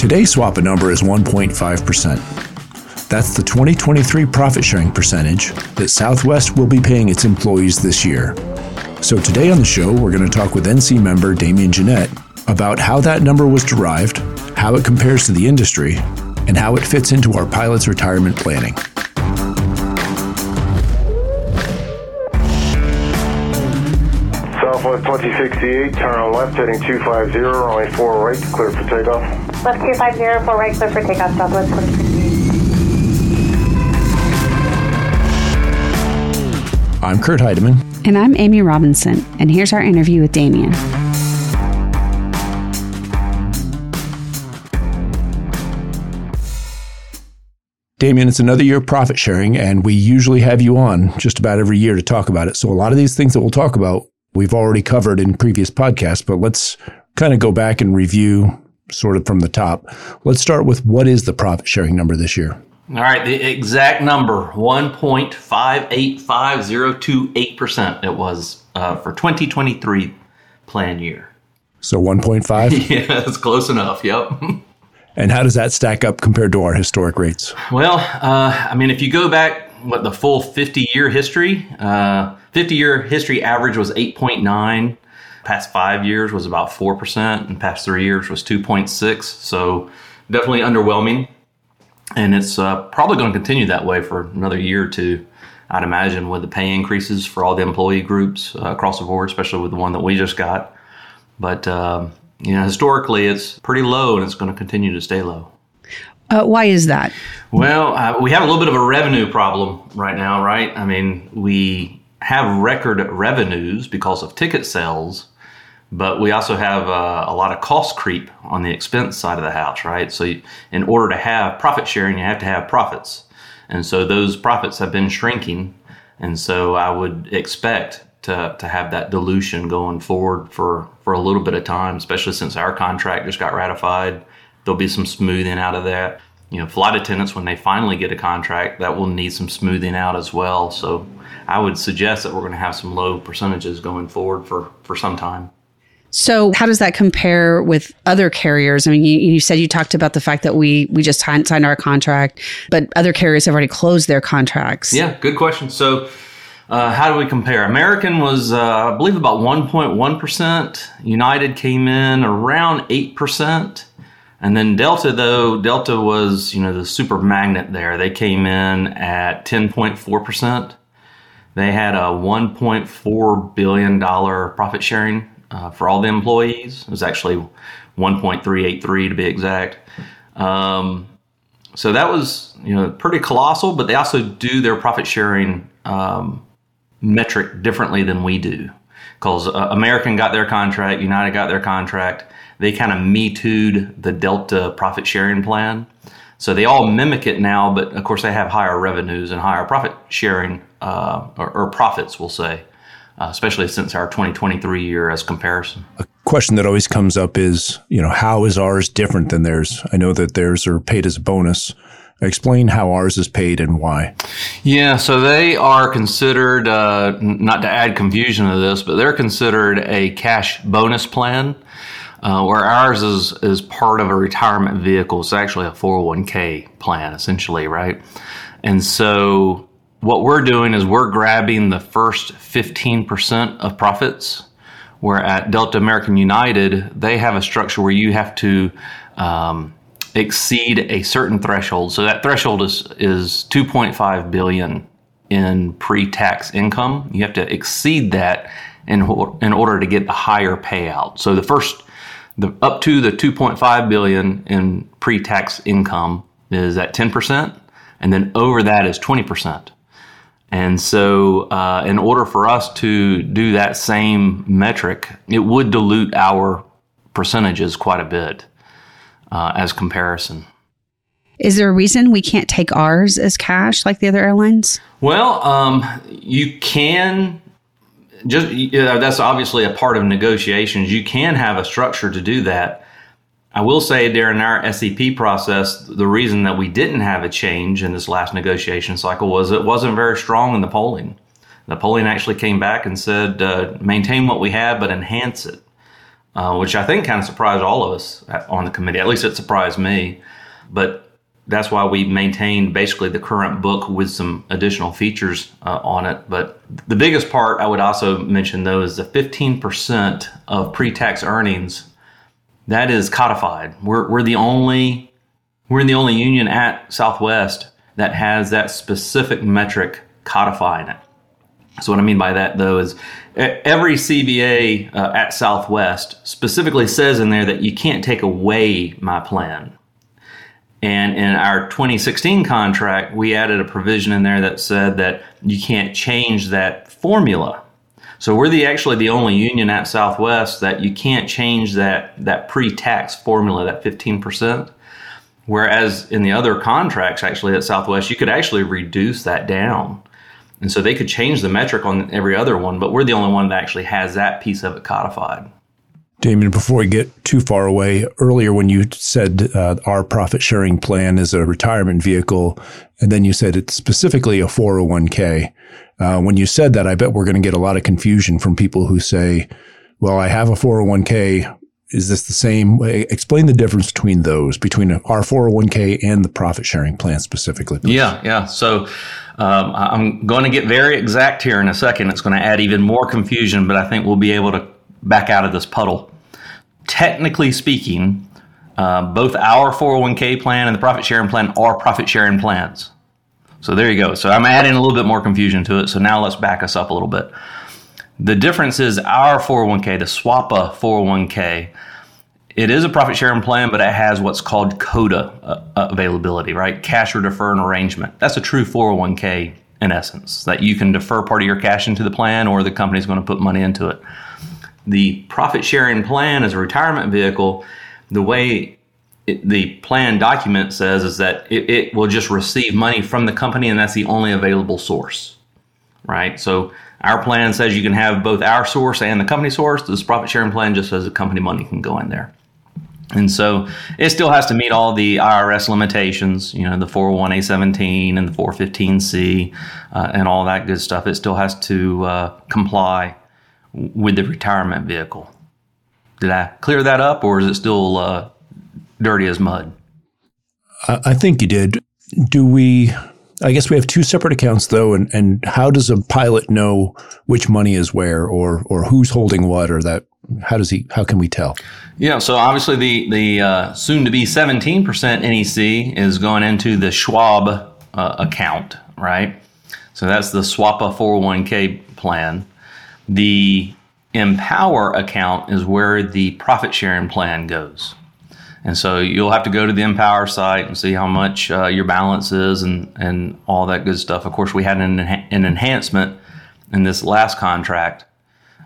Today's SWAPA number is 1.5%. That's the 2023 profit sharing percentage that Southwest will be paying its employees this year. So, today on the show, we're going to talk with NC member Damian Jennette about how that number was derived, how it compares to the industry, and how it fits into our pilot's retirement planning. Southwest 2068, turn left, heading 250, runway 4 right, clear for takeoff. Left 250, 4 right, clear for takeoff, Southwest 2068. I'm Kurt Heidemann. And I'm Amy Robinson, and here's our interview with Damian. Damian, it's another year of profit sharing, and we usually have you on just about every year to talk about it. So, a lot of these things that we'll talk about, we've already covered in previous podcasts, but let's kind of go back and review sort of from the top. Let's start with what is the profit sharing number this year? All right, the exact number 1.585028% it was uh, for 2023 plan year. So 1.5? yeah, that's close enough. Yep. And how does that stack up compared to our historic rates? Well, uh, I mean, if you go back, what the full 50 year history, uh, 50 year history average was 8.9. Past five years was about 4%, and past three years was 2.6. So definitely underwhelming. And it's uh, probably going to continue that way for another year or two, I'd imagine, with the pay increases for all the employee groups uh, across the board, especially with the one that we just got. But um, you know, historically, it's pretty low and it's going to continue to stay low. Uh, why is that? Well, uh, we have a little bit of a revenue problem right now, right? I mean, we have record revenues because of ticket sales, but we also have uh, a lot of cost creep on the expense side of the house, right? So, you, in order to have profit sharing, you have to have profits. And so, those profits have been shrinking. And so, I would expect to, to have that dilution going forward for, for a little bit of time, especially since our contract just got ratified. There'll be some smoothing out of that. You know, flight attendants, when they finally get a contract, that will need some smoothing out as well. So I would suggest that we're going to have some low percentages going forward for, for some time. So, how does that compare with other carriers? I mean, you, you, said you talked about the fact that we we just signed our contract, but other carriers have already closed their contracts. Yeah, good question. So, uh, how do we compare? American was, uh, I believe, about 1.1%. United came in around 8%. And then Delta, though, Delta was, you know, the super magnet there. They came in at 10.4%. They had a $1.4 billion profit sharing uh, for all the employees. It was actually 1.383 to be exact. Um, so that was, you know, pretty colossal, but they also do their profit sharing um, metric differently than we do. Because uh, American got their contract, United got their contract. They kind of me tooed the Delta profit sharing plan. So they all mimic it now, but of course they have higher revenues and higher profit sharing uh, or, or, profits, we'll say, uh, especially since our 2023 year as comparison. A question that always comes up is, you know, how is ours different than theirs? I know that theirs are paid as a bonus. Explain how ours is paid and why. Yeah, so they are considered, uh, not to add confusion to this, but they're considered a cash bonus plan, uh, where ours is, is part of a retirement vehicle. It's actually a 401k plan, essentially, right? And so what we're doing is we're grabbing the first 15% of profits, where at Delta American United, they have a structure where you have to. Um, exceed a certain threshold. So that threshold is is 2.5 billion in pre-tax income. You have to exceed that in in order to get the higher payout. So the first the up to the 2.5 billion in pre-tax income is at 10%, and then over that is 20%. And so, uh, in order for us to do that same metric, it would dilute our percentages quite a bit uh, as comparison. Is there a reason we can't take ours as cash like the other airlines? Well, um, you can. Just you know, that's obviously a part of negotiations. You can have a structure to do that. I will say during our SEP process, the reason that we didn't have a change in this last negotiation cycle was it wasn't very strong in the polling. The polling actually came back and said uh, maintain what we have but enhance it. uh, which I think kind of surprised all of us on the committee. At least it surprised me. But that's why we maintained basically the current book with some additional features uh, on it. But the biggest part I would also mention though is the 15% of pre-tax earnings that is codified. We're, we're the only we're in the only union at Southwest that has that specific metric codifying it. So what I mean by that though is every CBA uh, at Southwest specifically says in there that you can't take away my plan. And in our 2016 contract, we added a provision in there that said that you can't change that formula. So we're the actually the only union at Southwest that you can't change that that pre-tax formula, that 15%. Whereas in the other contracts actually at Southwest, you could actually reduce that down. And so they could change the metric on every other one, but we're the only one that actually has that piece of it codified. Damian, before we get too far away, earlier when you said uh, our profit sharing plan is a retirement vehicle, and then you said it's specifically a 401k. Uh, when you said that, I bet we're going to get a lot of confusion from people who say, well, I have a 401k. Is this the same? Explain the difference between those, between our 401k and the profit sharing plan specifically. Please. Yeah, yeah. So um, I'm going to get very exact here in a second. It's going to add even more confusion, but I think we'll be able to back out of this puddle. Technically speaking, uh, both our 401k plan and the profit sharing plan are profit sharing plans. So there you go. So I'm adding a little bit more confusion to it. So now let's back us up a little bit. The difference is our 401k, the SWAPA 401k, it is a profit sharing plan, but it has what's called CODA uh, availability, right? Cash or deferred arrangement. That's a true 401k in essence, that you can defer part of your cash into the plan or the company's going to put money into it the profit sharing plan as a retirement vehicle, the way it, the plan document says is that it, it, will just receive money from the company and that's the only available source, right? So our plan says you can have both our source and the company source. This profit sharing plan just says the company money can go in there. And so it still has to meet all the IRS limitations, you know, the 401A17 and the 415C uh, and all that good stuff. It still has to uh, comply with the retirement vehicle. Did I clear that up, or is it still uh, dirty as mud? I think you did. Do we? I guess we have two separate accounts though, and, and how does a pilot know which money is where, or or who's holding what, or that? How does he? How can we tell? Yeah, so obviously the the uh, soon to be seventeen percent NEC is going into the Schwab uh, account, right? So that's the SWAPA four hundred one k plan. The Empower account is where the profit sharing plan goes. And so you'll have to go to the Empower site and see how much uh, your balance is and, and all that good stuff. Of course, we had an, an enhancement in this last contract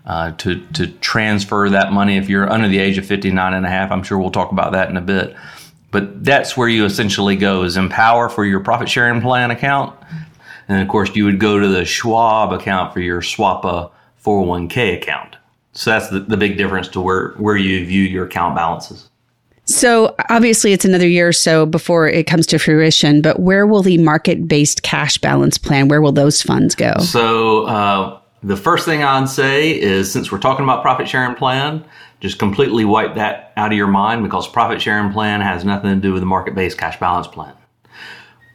uh, to, to transfer that money if you're under the age of 59 and a half. I'm sure we'll talk about that in a bit. But that's where you essentially go is Empower for your profit sharing plan account. And of course, you would go to the Schwab account for your SWAPA 401k account. So that's the, the big difference to where, where you view your account balances. So obviously, it's another year or so before it comes to fruition. But where will the market-based cash balance plan? Where will those funds go? So uh, the first thing I'd say is, since we're talking about profit sharing plan, just completely wipe that out of your mind because profit sharing plan has nothing to do with the market-based cash balance plan.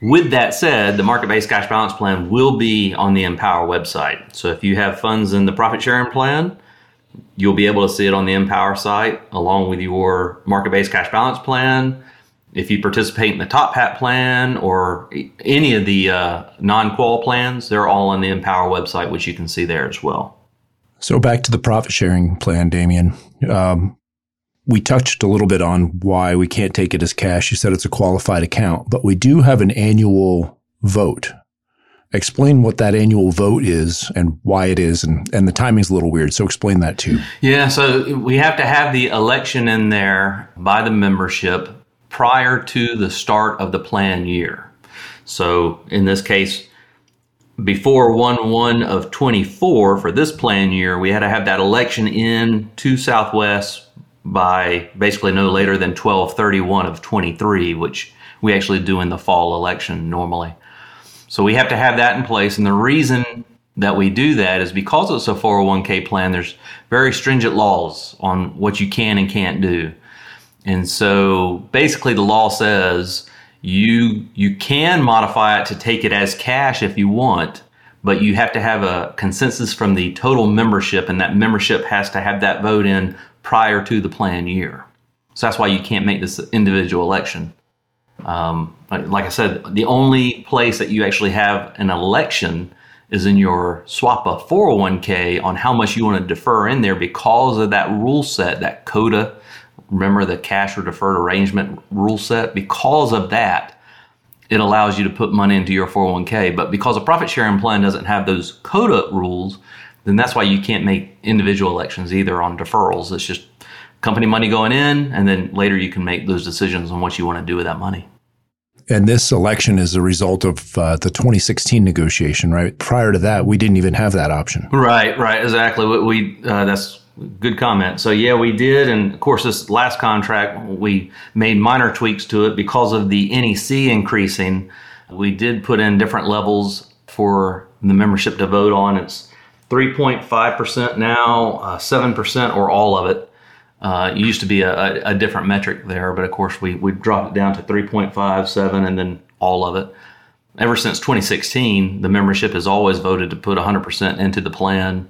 With that said, the market based cash balance plan will be on the Empower website. So if you have funds in the profit sharing plan, you'll be able to see it on the Empower site along with your market based cash balance plan. If you participate in the Top Hat plan or any of the uh, non qual plans, they're all on the Empower website, which you can see there as well. So back to the profit sharing plan, Damian. Um, we touched a little bit on why we can't take it as cash. You said it's a qualified account, but we do have an annual vote. Explain what that annual vote is and why it is, and, and the timing's a little weird. So explain that too. Yeah, so we have to have the election in there by the membership prior to the start of the plan year. So in this case, before 1 1 of 24 for this plan year, we had to have that election in to Southwest by basically no later than 1231 of 23, which we actually do in the fall election normally. So we have to have that in place. And the reason that we do that is because it's a 401k plan, there's very stringent laws on what you can and can't do. And so basically the law says you you can modify it to take it as cash if you want, but you have to have a consensus from the total membership and that membership has to have that vote in prior to the plan year. So that's why you can't make this individual election. Um, like I said, the only place that you actually have an election is in your swap SWAPA 401k on how much you want to defer in there because of that rule set, that CODA. Remember the cash or deferred arrangement rule set? Because of that, it allows you to put money into your 401k. But because a profit sharing plan doesn't have those CODA rules, then that's why you can't make individual elections either on deferrals. It's just company money going in, and then later you can make those decisions on what you want to do with that money. And this election is a result of uh, the 2016 negotiation, right? Prior to that, we didn't even have that option. Right, right, exactly. We, we uh, that's good comment. So yeah, we did, and of course, this last contract we made minor tweaks to it because of the NEC increasing. We did put in different levels for the membership to vote on. It's 3.5 percent now, uh, seven uh, percent, or all of it. Uh, it used to be a, a, different metric there, but of course we, we dropped it down to 3.57 and then all of it. Ever since 2016, the membership has always voted to put 100% into the plan.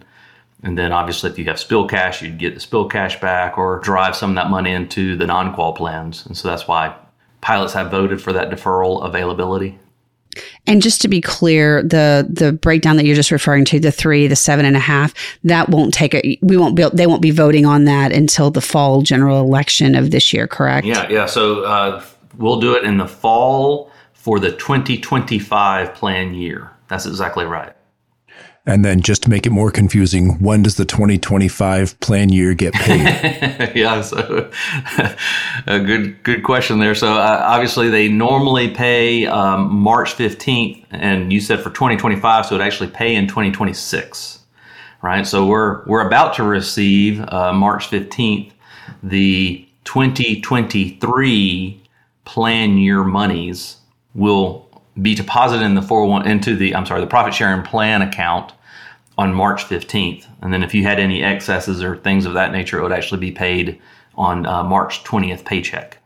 And then obviously, if you have spill cash, you'd get the spill cash back or drive some of that money into the non qual plans. And so that's why pilots have voted for that deferral availability. And just to be clear, the the breakdown that you're just referring to, the three, the seven and a half, that won't take it. We won't be. They won't be voting on that until the fall general election of this year. Correct? Yeah, yeah. So uh, we'll do it in the fall for the 2025 plan year. That's exactly right. And then just to make it more confusing, when does the 2025 plan year get paid? yeah, so a good good question there. So uh, obviously they normally pay um, March 15th, and you said for 2025, so it actually pay in 2026, right? So we're we're about to receive uh, March 15th the 2023 plan year monies will be deposited in the 401 into the I'm sorry the profit sharing plan account on March 15th, and then if you had any excesses or things of that nature, it would actually be paid on uh, March 20th paycheck.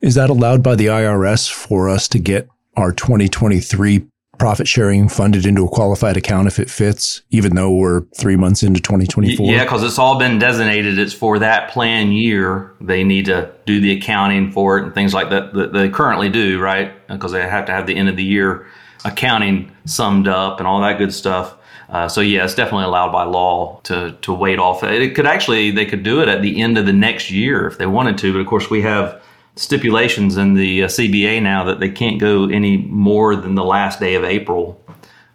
Is that allowed by the IRS for us to get our 2023 profit sharing funded into a qualified account if it fits, even though we're three months into 2024? Yeah, because it's all been designated. It's for that plan year. They need to do the accounting for it and things like that that they currently do, right? Because they have to have the end of the year accounting summed up and all that good stuff. Uh, so yeah, it's definitely allowed by law to to wait off. It could actually they could do it at the end of the next year if they wanted to, but of course we have stipulations in the uh, CBA now that they can't go any more than the last day of April.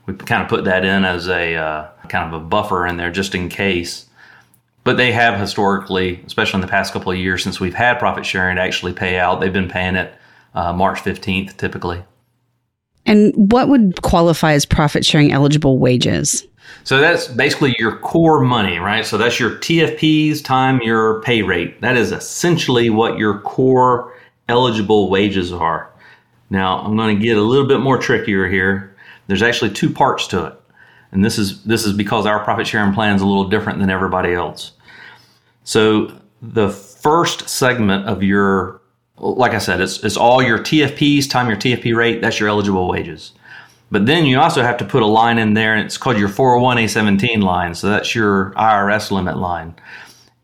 We kind of put that in as a uh, kind of a buffer in there just in case. But they have historically, especially in the past couple of years since we've had profit sharing to actually pay out, they've been paying it uh, March 15th typically. And what would qualify as profit sharing eligible wages? So that's basically your core money, right? So that's your TFPs time your pay rate. That is essentially what your core eligible wages are. Now, I'm going to get a little bit more trickier here. There's actually two parts to it. And this is this is because our profit sharing plan is a little different than everybody else. So the first segment of your like I said, it's, it's all your TFPs, time your TFP rate, that's your eligible wages. But then you also have to put a line in there, and it's called your 401A17 line. So that's your IRS limit line.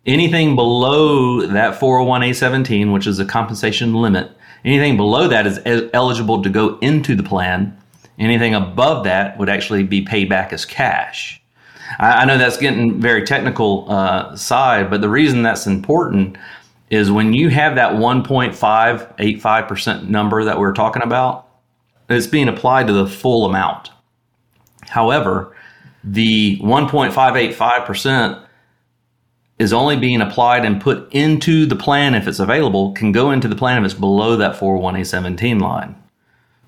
Anything below that 401A17, which is the compensation limit, anything below that is eligible to go into the plan. Anything above that would actually be paid back as cash. I, I know that's getting very technical uh, side, but the reason that's important is when you have that 1.585% number that we're talking about, it's being applied to the full amount. However, the 1.585% is only being applied and put into the plan if it's available, can go into the plan if it's below that 401A17 line.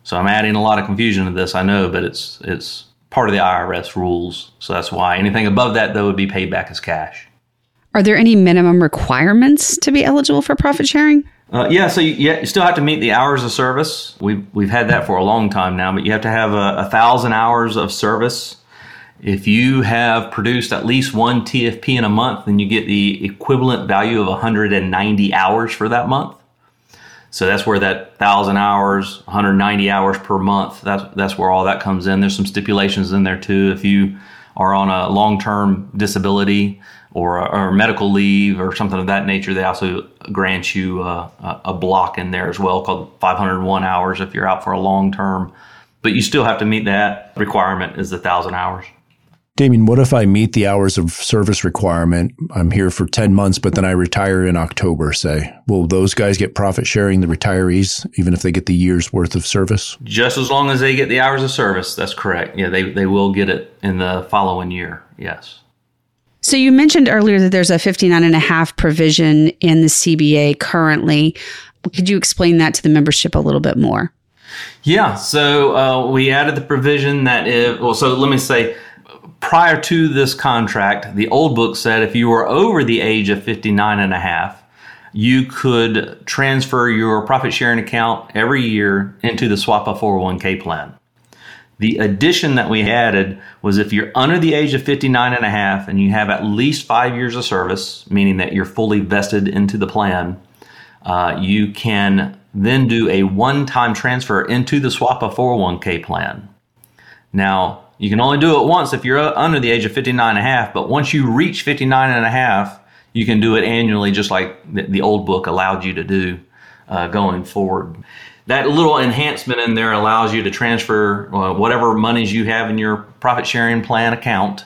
So I'm adding a lot of confusion to this, I know, but it's it's part of the IRS rules. So that's why anything above that though would be paid back as cash. Are there any minimum requirements to be eligible for profit sharing? Uh, yeah, so you, you still have to meet the hours of service. We've we've had that for a long time now, but you have to have a, a thousand hours of service, If you have produced at least one TFP in a month, then you get the equivalent value of 190 hours for that month. So that's where that thousand hours, 190 hours per month, that's, that's where all that comes in. There's some stipulations in there too. If you are on a long term disability or, or medical leave or something of that nature, they also grant you uh, a, a block in there as well called 501 hours if you're out for a long term. But you still have to meet that requirement is the thousand hours. Damian, what if I meet the hours of service requirement? I'm here for 10 months, but then I retire in October, say. Will those guys get profit sharing, the retirees, even if they get the year's worth of service? Just as long as they get the hours of service, that's correct. Yeah, they, they will get it in the following year, yes. So you mentioned earlier that there's a 59 and a half provision in the CBA currently. Could you explain that to the membership a little bit more? Yeah, so uh, we added the provision that if, well, so let me say, prior to this contract, the old book said if you were over the age of 59 and a half, you could transfer your profit sharing account every year into the SWAPA 401k plan. The addition that we added was if you're under the age of 59 and a half and you have at least five years of service, meaning that you're fully vested into the plan, uh, you can then do a one time transfer into the SWAPA 401k plan. Now, you can only do it once if you're under the age of 59 and a half, but once you reach 59 and a half, you can do it annually just like the, old book allowed you to do uh, going forward. That little enhancement in there allows you to transfer uh, whatever monies you have in your profit sharing plan account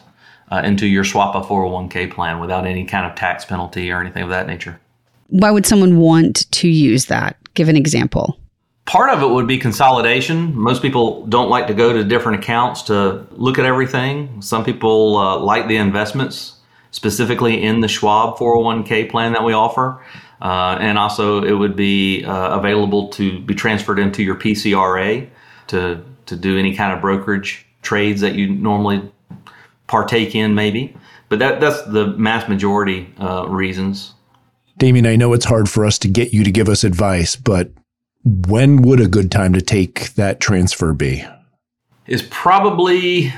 uh, into your SWAPA 401k plan without any kind of tax penalty or anything of that nature. Why would someone want to use that? Give an example. Part of it would be consolidation. Most people don't like to go to different accounts to look at everything. Some people uh, like the investments, specifically in the Schwab 401k plan that we offer. Uh, and also, it would be uh, available to be transferred into your PCRA to, to do any kind of brokerage trades that you normally partake in, maybe. But that, that's the mass majority uh, reasons. Damian, I know it's hard for us to get you to give us advice, but when would a good time to take that transfer be? Is probably,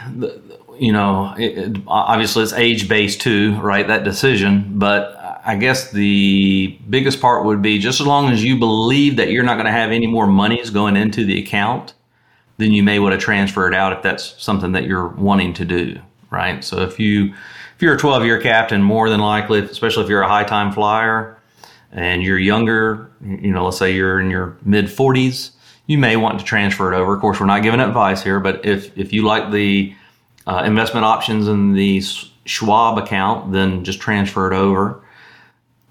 you know, it, obviously it's age based too, right? That decision. But I guess the biggest part would be just as long as you believe that you're not going to have any more monies going into the account, then you may want to transfer it out if that's something that you're wanting to do, right? So if you if you're a 12 year captain, more than likely, especially if you're a high time flyer, and you're younger, you know, let's say you're in your mid 40s, you may want to transfer it over. Of course, we're not giving advice here, but if, if you like the uh, investment options in the Schwab account, then just transfer it over.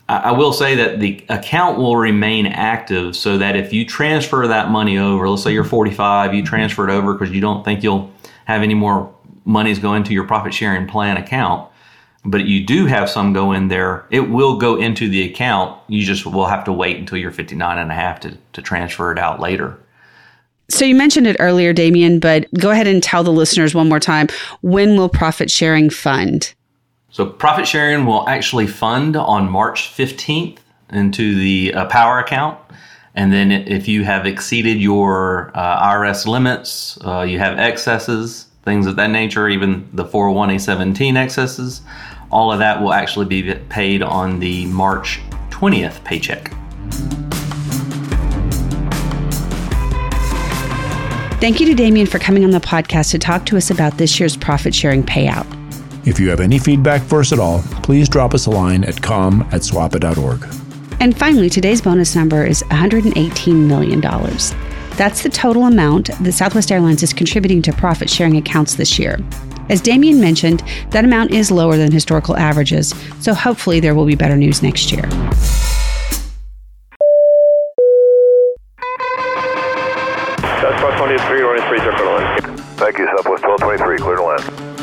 I, will say that the account will remain active so that if you transfer that money over, let's say you're 45, you transfer it over because you don't think you'll have any more monies go into your profit sharing plan account but you do have some go in there, it will go into the account. You just will have to wait until you're 59 and a half to, to transfer it out later. So you mentioned it earlier, Damian, but go ahead and tell the listeners one more time when will profit sharing fund? So profit sharing will actually fund on March 15th into the uh, power account. And then if you have exceeded your uh, IRS limits, uh, you have excesses, things of that nature, even the 401A17 excesses, all of that will actually be paid on the March 20th paycheck. Thank you to Damian for coming on the podcast to talk to us about this year's profit sharing payout. If you have any feedback for us at all, please drop us a line at com at swapa.org. And finally, today's bonus number is $118 million. That's the total amount that Southwest Airlines is contributing to profit sharing accounts this year. As Damian mentioned, that amount is lower than historical averages, so hopefully there will be better news next year. Southwest 23, running 3 clear to land. Thank you, Southwest 1223, clear to land.